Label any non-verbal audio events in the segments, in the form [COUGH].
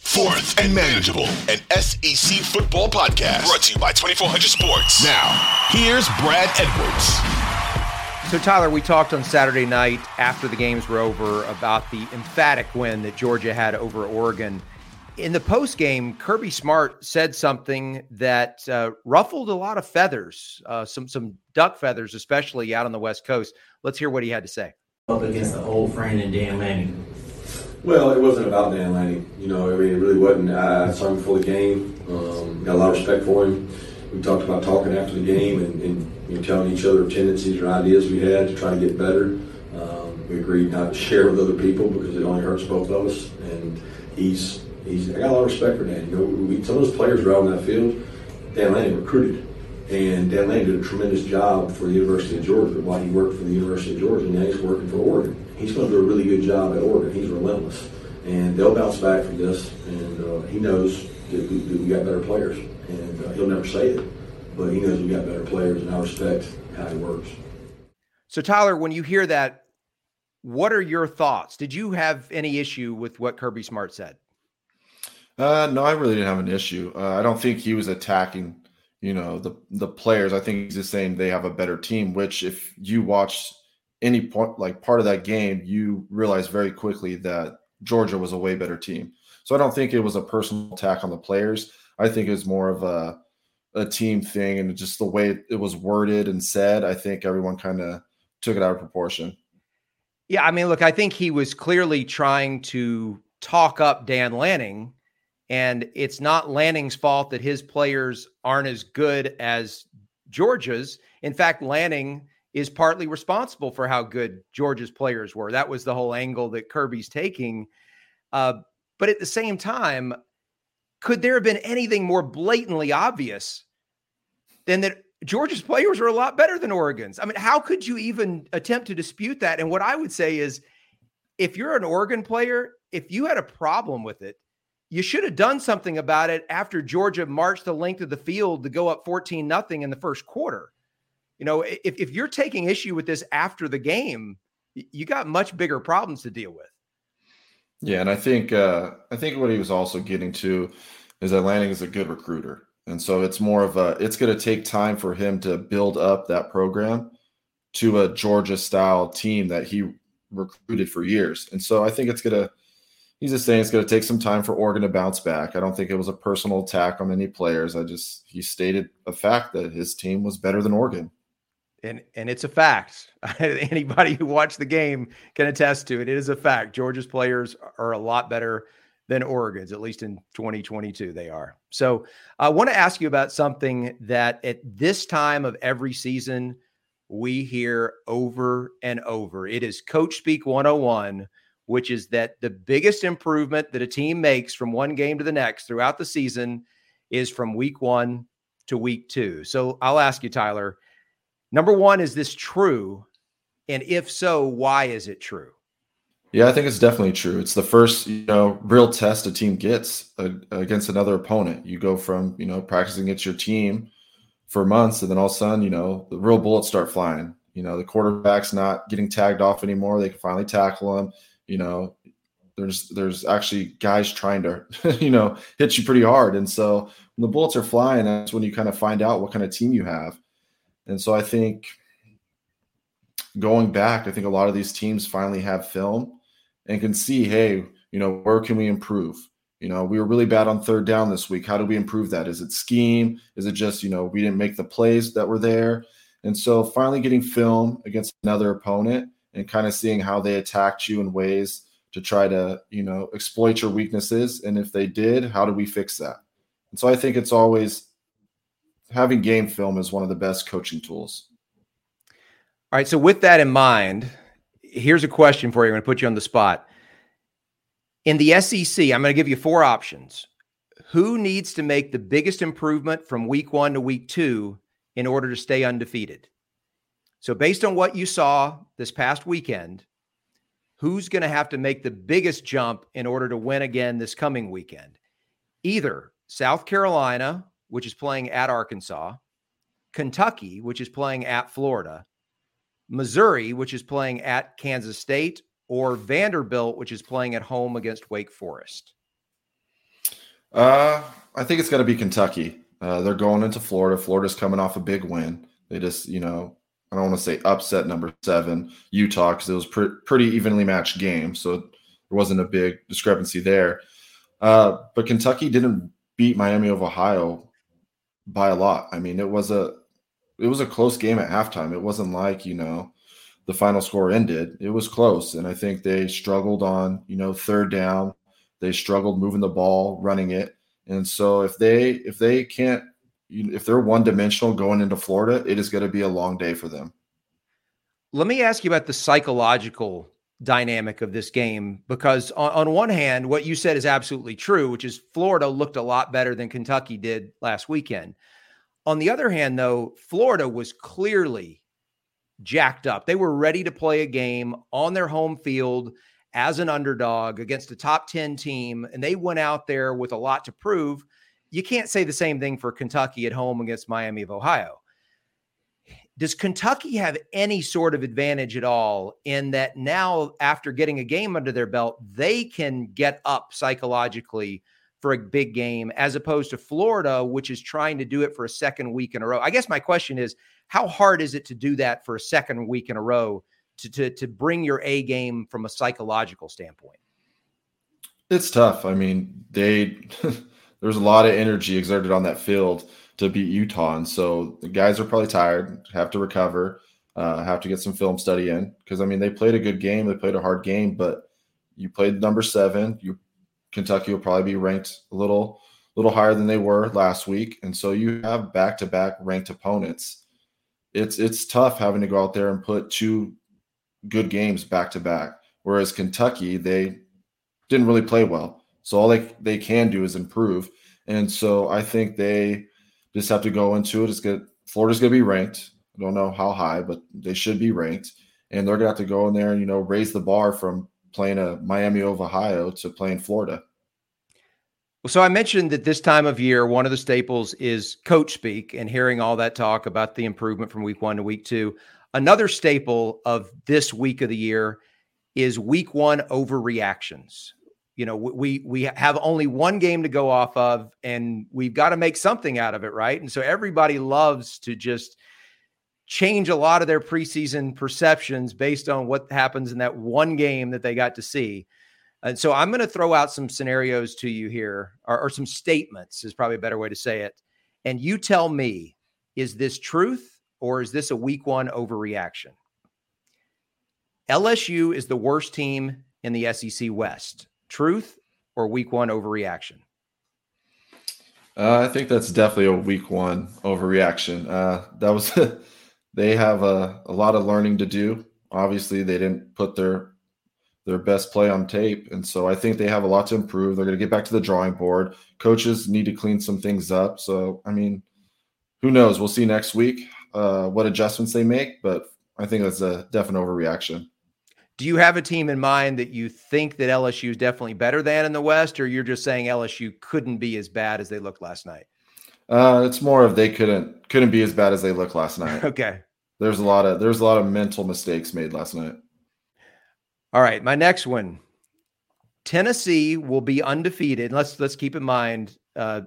Fourth and Manageable, an SEC football podcast brought to you by 2400 Sports. Now, here's Brad Edwards. So, Tyler, we talked on Saturday night after the games were over about the emphatic win that Georgia had over Oregon. In the post game, Kirby Smart said something that uh, ruffled a lot of feathers, uh, some some duck feathers, especially out on the West Coast. Let's hear what he had to say. Up against the old friend and Dan Lanning, well, it wasn't about Dan Lanning. You know, I mean, it really wasn't. I saw him before the game. Um, got a lot of respect for him. We talked about talking after the game and, and you know, telling each other tendencies or ideas we had to try to get better. Um, we agreed not to share with other people because it only hurts both of us. And he's he's. I got a lot of respect for Dan. You know, we, some of those players were out on that field. Dan Lanning recruited. And Dan Lanning did a tremendous job for the University of Georgia while he worked for the University of Georgia, now he's working for Oregon he's going to do a really good job at Oregon. He's relentless, and they'll bounce back from this. And uh, he knows that we, that we, got better players, and uh, he'll never say it, but he knows we got better players, and I respect how he works. So, Tyler, when you hear that, what are your thoughts? Did you have any issue with what Kirby Smart said? Uh, no, I really didn't have an issue. Uh, I don't think he was attacking, you know, the the players. I think he's just saying they have a better team. Which, if you watch any point like part of that game, you realize very quickly that Georgia was a way better team. So I don't think it was a personal attack on the players. I think it was more of a a team thing and just the way it was worded and said. I think everyone kind of took it out of proportion. Yeah, I mean, look, I think he was clearly trying to talk up Dan Lanning, and it's not Lanning's fault that his players aren't as good as Georgia's. In fact, Lanning is partly responsible for how good Georgia's players were. That was the whole angle that Kirby's taking. Uh, but at the same time, could there have been anything more blatantly obvious than that Georgia's players are a lot better than Oregon's? I mean, how could you even attempt to dispute that? And what I would say is if you're an Oregon player, if you had a problem with it, you should have done something about it after Georgia marched the length of the field to go up 14 nothing in the first quarter. You know, if, if you're taking issue with this after the game, you got much bigger problems to deal with. Yeah, and I think uh, I think what he was also getting to is that Lanning is a good recruiter, and so it's more of a it's going to take time for him to build up that program to a Georgia style team that he recruited for years, and so I think it's going to. He's just saying it's going to take some time for Oregon to bounce back. I don't think it was a personal attack on any players. I just he stated a fact that his team was better than Oregon and and it's a fact. [LAUGHS] Anybody who watched the game can attest to it. It is a fact. Georgia's players are a lot better than Oregon's, at least in 2022, they are. So I want to ask you about something that at this time of every season we hear over and over. It is Coach Speak 101, which is that the biggest improvement that a team makes from one game to the next throughout the season is from week one to week two. So I'll ask you, Tyler Number one, is this true? And if so, why is it true? Yeah, I think it's definitely true. It's the first, you know, real test a team gets against another opponent. You go from, you know, practicing against your team for months, and then all of a sudden, you know, the real bullets start flying. You know, the quarterback's not getting tagged off anymore. They can finally tackle him. You know, there's there's actually guys trying to, [LAUGHS] you know, hit you pretty hard. And so when the bullets are flying, that's when you kind of find out what kind of team you have. And so I think going back, I think a lot of these teams finally have film and can see, hey, you know, where can we improve? You know, we were really bad on third down this week. How do we improve that? Is it scheme? Is it just, you know, we didn't make the plays that were there? And so finally getting film against another opponent and kind of seeing how they attacked you in ways to try to, you know, exploit your weaknesses. And if they did, how do we fix that? And so I think it's always having game film is one of the best coaching tools. All right. So, with that in mind, here's a question for you. I'm going to put you on the spot. In the SEC, I'm going to give you four options. Who needs to make the biggest improvement from week one to week two in order to stay undefeated? So, based on what you saw this past weekend, who's going to have to make the biggest jump in order to win again this coming weekend? Either South Carolina, which is playing at Arkansas, Kentucky, which is playing at Florida, Missouri, which is playing at Kansas State, or Vanderbilt, which is playing at home against Wake Forest? Uh, I think it's going to be Kentucky. Uh, they're going into Florida. Florida's coming off a big win. They just, you know, I don't want to say upset number seven Utah because it was pre- pretty evenly matched game, so there wasn't a big discrepancy there. Uh, but Kentucky didn't beat Miami of Ohio by a lot. I mean, it was a it was a close game at halftime. It wasn't like you know the final score ended. It was close, and I think they struggled on you know third down. They struggled moving the ball, running it, and so if they if they can't if they're one dimensional going into Florida, it is going to be a long day for them. Let me ask you about the psychological dynamic of this game because on, on, one hand what you said is absolutely true which is florida looked a lot better than kentucky did last weekend. On the other hand though florida was clearly jacked up. They were ready to play a game on their home field as an underdog against a top 10 team and they went out there with a lot to prove. You can't say the same thing for kentucky at home against miami of ohio does Kentucky have any sort of advantage at all in that now, after getting a game under their belt, they can get up psychologically for a big game as opposed to Florida, which is trying to do it for a second week in a row? I guess my question is how hard is it to do that for a second week in a row to, to, to bring your A game from a psychological standpoint? It's tough. I mean, they [LAUGHS] there's a lot of energy exerted on that field to beat Utah. And so the guys are probably tired, have to recover, uh, have to get some film study in. Because I mean, they played a good game, they played a hard game, but you played number seven. You Kentucky will probably be ranked a little little higher than they were last week, and so you have back to back ranked opponents. It's it's tough having to go out there and put two good games back to back. Whereas Kentucky, they didn't really play well, so all they they can do is improve. And so I think they just have to go into it. It's good. Florida's going to be ranked. I don't know how high, but they should be ranked. And they're going to have to go in there and, you know, raise the bar from playing a Miami of Ohio to playing Florida. Well, so I mentioned that this time of year, one of the staples is coach speak and hearing all that talk about the improvement from week one to week two. Another staple of this week of the year is week one overreactions you know we we have only one game to go off of and we've got to make something out of it right? And so everybody loves to just change a lot of their preseason perceptions based on what happens in that one game that they got to see. And so i'm going to throw out some scenarios to you here or, or some statements is probably a better way to say it. And you tell me is this truth or is this a week one overreaction? Lsu is the worst team in the sec west Truth or week one overreaction? Uh, I think that's definitely a week one overreaction. Uh, that was [LAUGHS] they have a, a lot of learning to do. Obviously, they didn't put their their best play on tape, and so I think they have a lot to improve. They're going to get back to the drawing board. Coaches need to clean some things up. So, I mean, who knows? We'll see next week uh, what adjustments they make, but I think that's a definite overreaction do you have a team in mind that you think that LSU is definitely better than in the West, or you're just saying LSU couldn't be as bad as they looked last night? Uh, it's more of they couldn't couldn't be as bad as they looked last [LAUGHS] night. okay. There's a lot of there's a lot of mental mistakes made last night. All right, my next one. Tennessee will be undefeated. Let's let's keep in mind uh,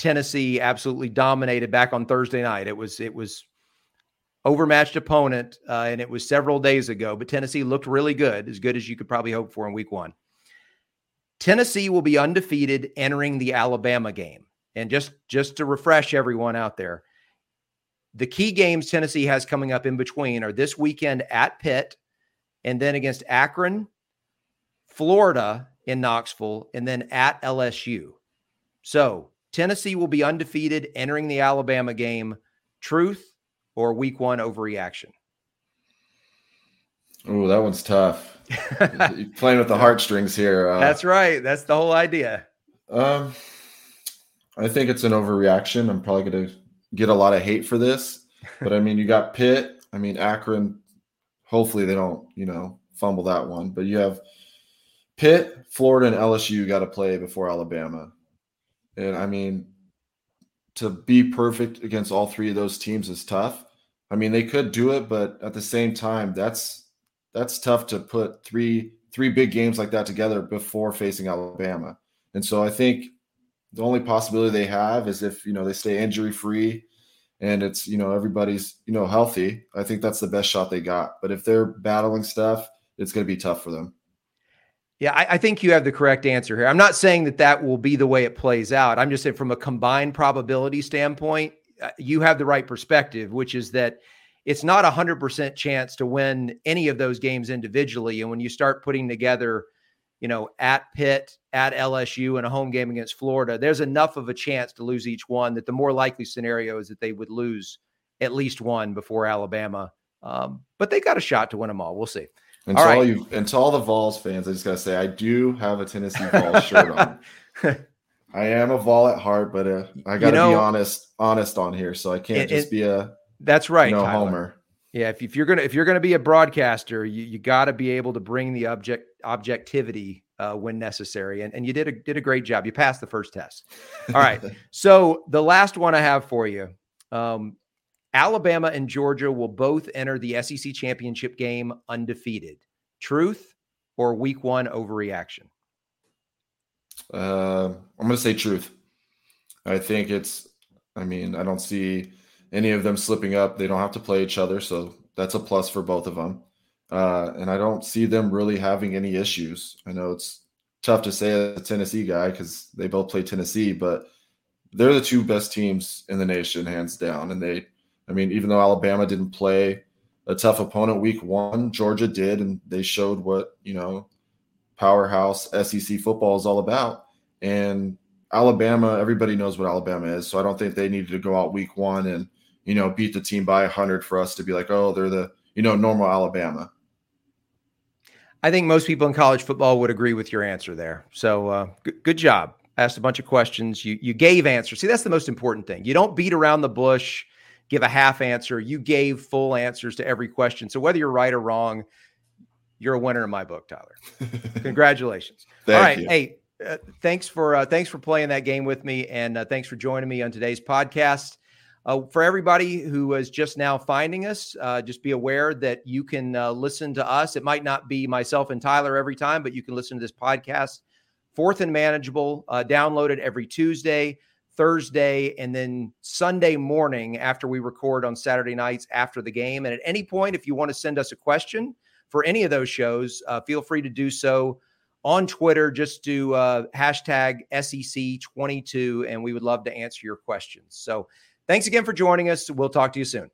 Tennessee absolutely dominated back on Thursday night. It was it was overmatched opponent, uh, and it was several days ago, but Tennessee looked really good, as good as you could probably hope for in week one. Tennessee will be undefeated entering the Alabama game. And just, just to refresh everyone out there, the key games Tennessee has coming up in between are this weekend at Pitt, and then against Akron, Florida in Knoxville, and then at LSU. So Tennessee will be undefeated entering the Alabama game. Truth or week one overreaction? Oh, that one's tough. [LAUGHS] playing with the heartstrings here. Uh, That's right. That's the whole idea. Um, I think it's an overreaction. I'm probably going to get a lot of hate for this, [LAUGHS] but I mean, you got Pitt. I mean, Akron. Hopefully, they don't, you know, fumble that one. But you have Pitt, Florida, and LSU got to play before Alabama, and I mean, to be perfect against all three of those teams is tough. I mean, they could do it, but at the same time, that's that's tough to put three three big games like that together before facing Alabama. And so I think the only possibility they have is if you know they stay injury free and it's you know everybody's you know healthy. I think that's the best shot they got. But if they're battling stuff, it's going to be tough for them. Yeah, I, I, think you have the correct answer here. I'm not saying that that will be the way it plays out. I'm just saying from a combined probability standpoint, you have the right perspective, which is that it's not a hundred percent chance to win any of those games individually. And when you start putting together, you know, at Pitt, at LSU, and a home game against Florida, there's enough of a chance to lose each one that the more likely scenario is that they would lose at least one before Alabama. Um, but they got a shot to win them all. We'll see. And all to right. all you and to all the Vols fans, I just gotta say I do have a Tennessee Vols shirt on. [LAUGHS] I am a Vol at heart, but uh, I gotta you know, be honest, honest on here, so I can't it, just it, be a that's right, you know, homer. Yeah, if, if you're gonna if you're gonna be a broadcaster, you, you got to be able to bring the object objectivity uh, when necessary, and and you did a did a great job. You passed the first test. All right, [LAUGHS] so the last one I have for you, um, Alabama and Georgia will both enter the SEC championship game undefeated. Truth or week one overreaction? Uh, I'm going to say truth. I think it's, I mean, I don't see any of them slipping up. They don't have to play each other. So that's a plus for both of them. Uh, and I don't see them really having any issues. I know it's tough to say as a Tennessee guy because they both play Tennessee, but they're the two best teams in the nation, hands down. And they, I mean, even though Alabama didn't play a tough opponent week one, Georgia did, and they showed what, you know, powerhouse SEC football is all about. And Alabama, everybody knows what Alabama is. So I don't think they needed to go out week one and, you know, beat the team by 100 for us to be like, oh, they're the, you know, normal Alabama. I think most people in college football would agree with your answer there. So uh, good, good job. Asked a bunch of questions. You you gave answers. See, that's the most important thing. You don't beat around the bush give a half answer. You gave full answers to every question. So whether you're right or wrong, you're a winner in my book, Tyler. [LAUGHS] Congratulations. All right, you. hey, uh, thanks for uh, thanks for playing that game with me, and uh, thanks for joining me on today's podcast. Uh, for everybody who is just now finding us, uh, just be aware that you can uh, listen to us. It might not be myself and Tyler every time, but you can listen to this podcast, Fourth and Manageable, downloaded every Tuesday. Thursday, and then Sunday morning after we record on Saturday nights after the game. And at any point, if you want to send us a question for any of those shows, uh, feel free to do so on Twitter. Just do uh, hashtag SEC22, and we would love to answer your questions. So thanks again for joining us. We'll talk to you soon.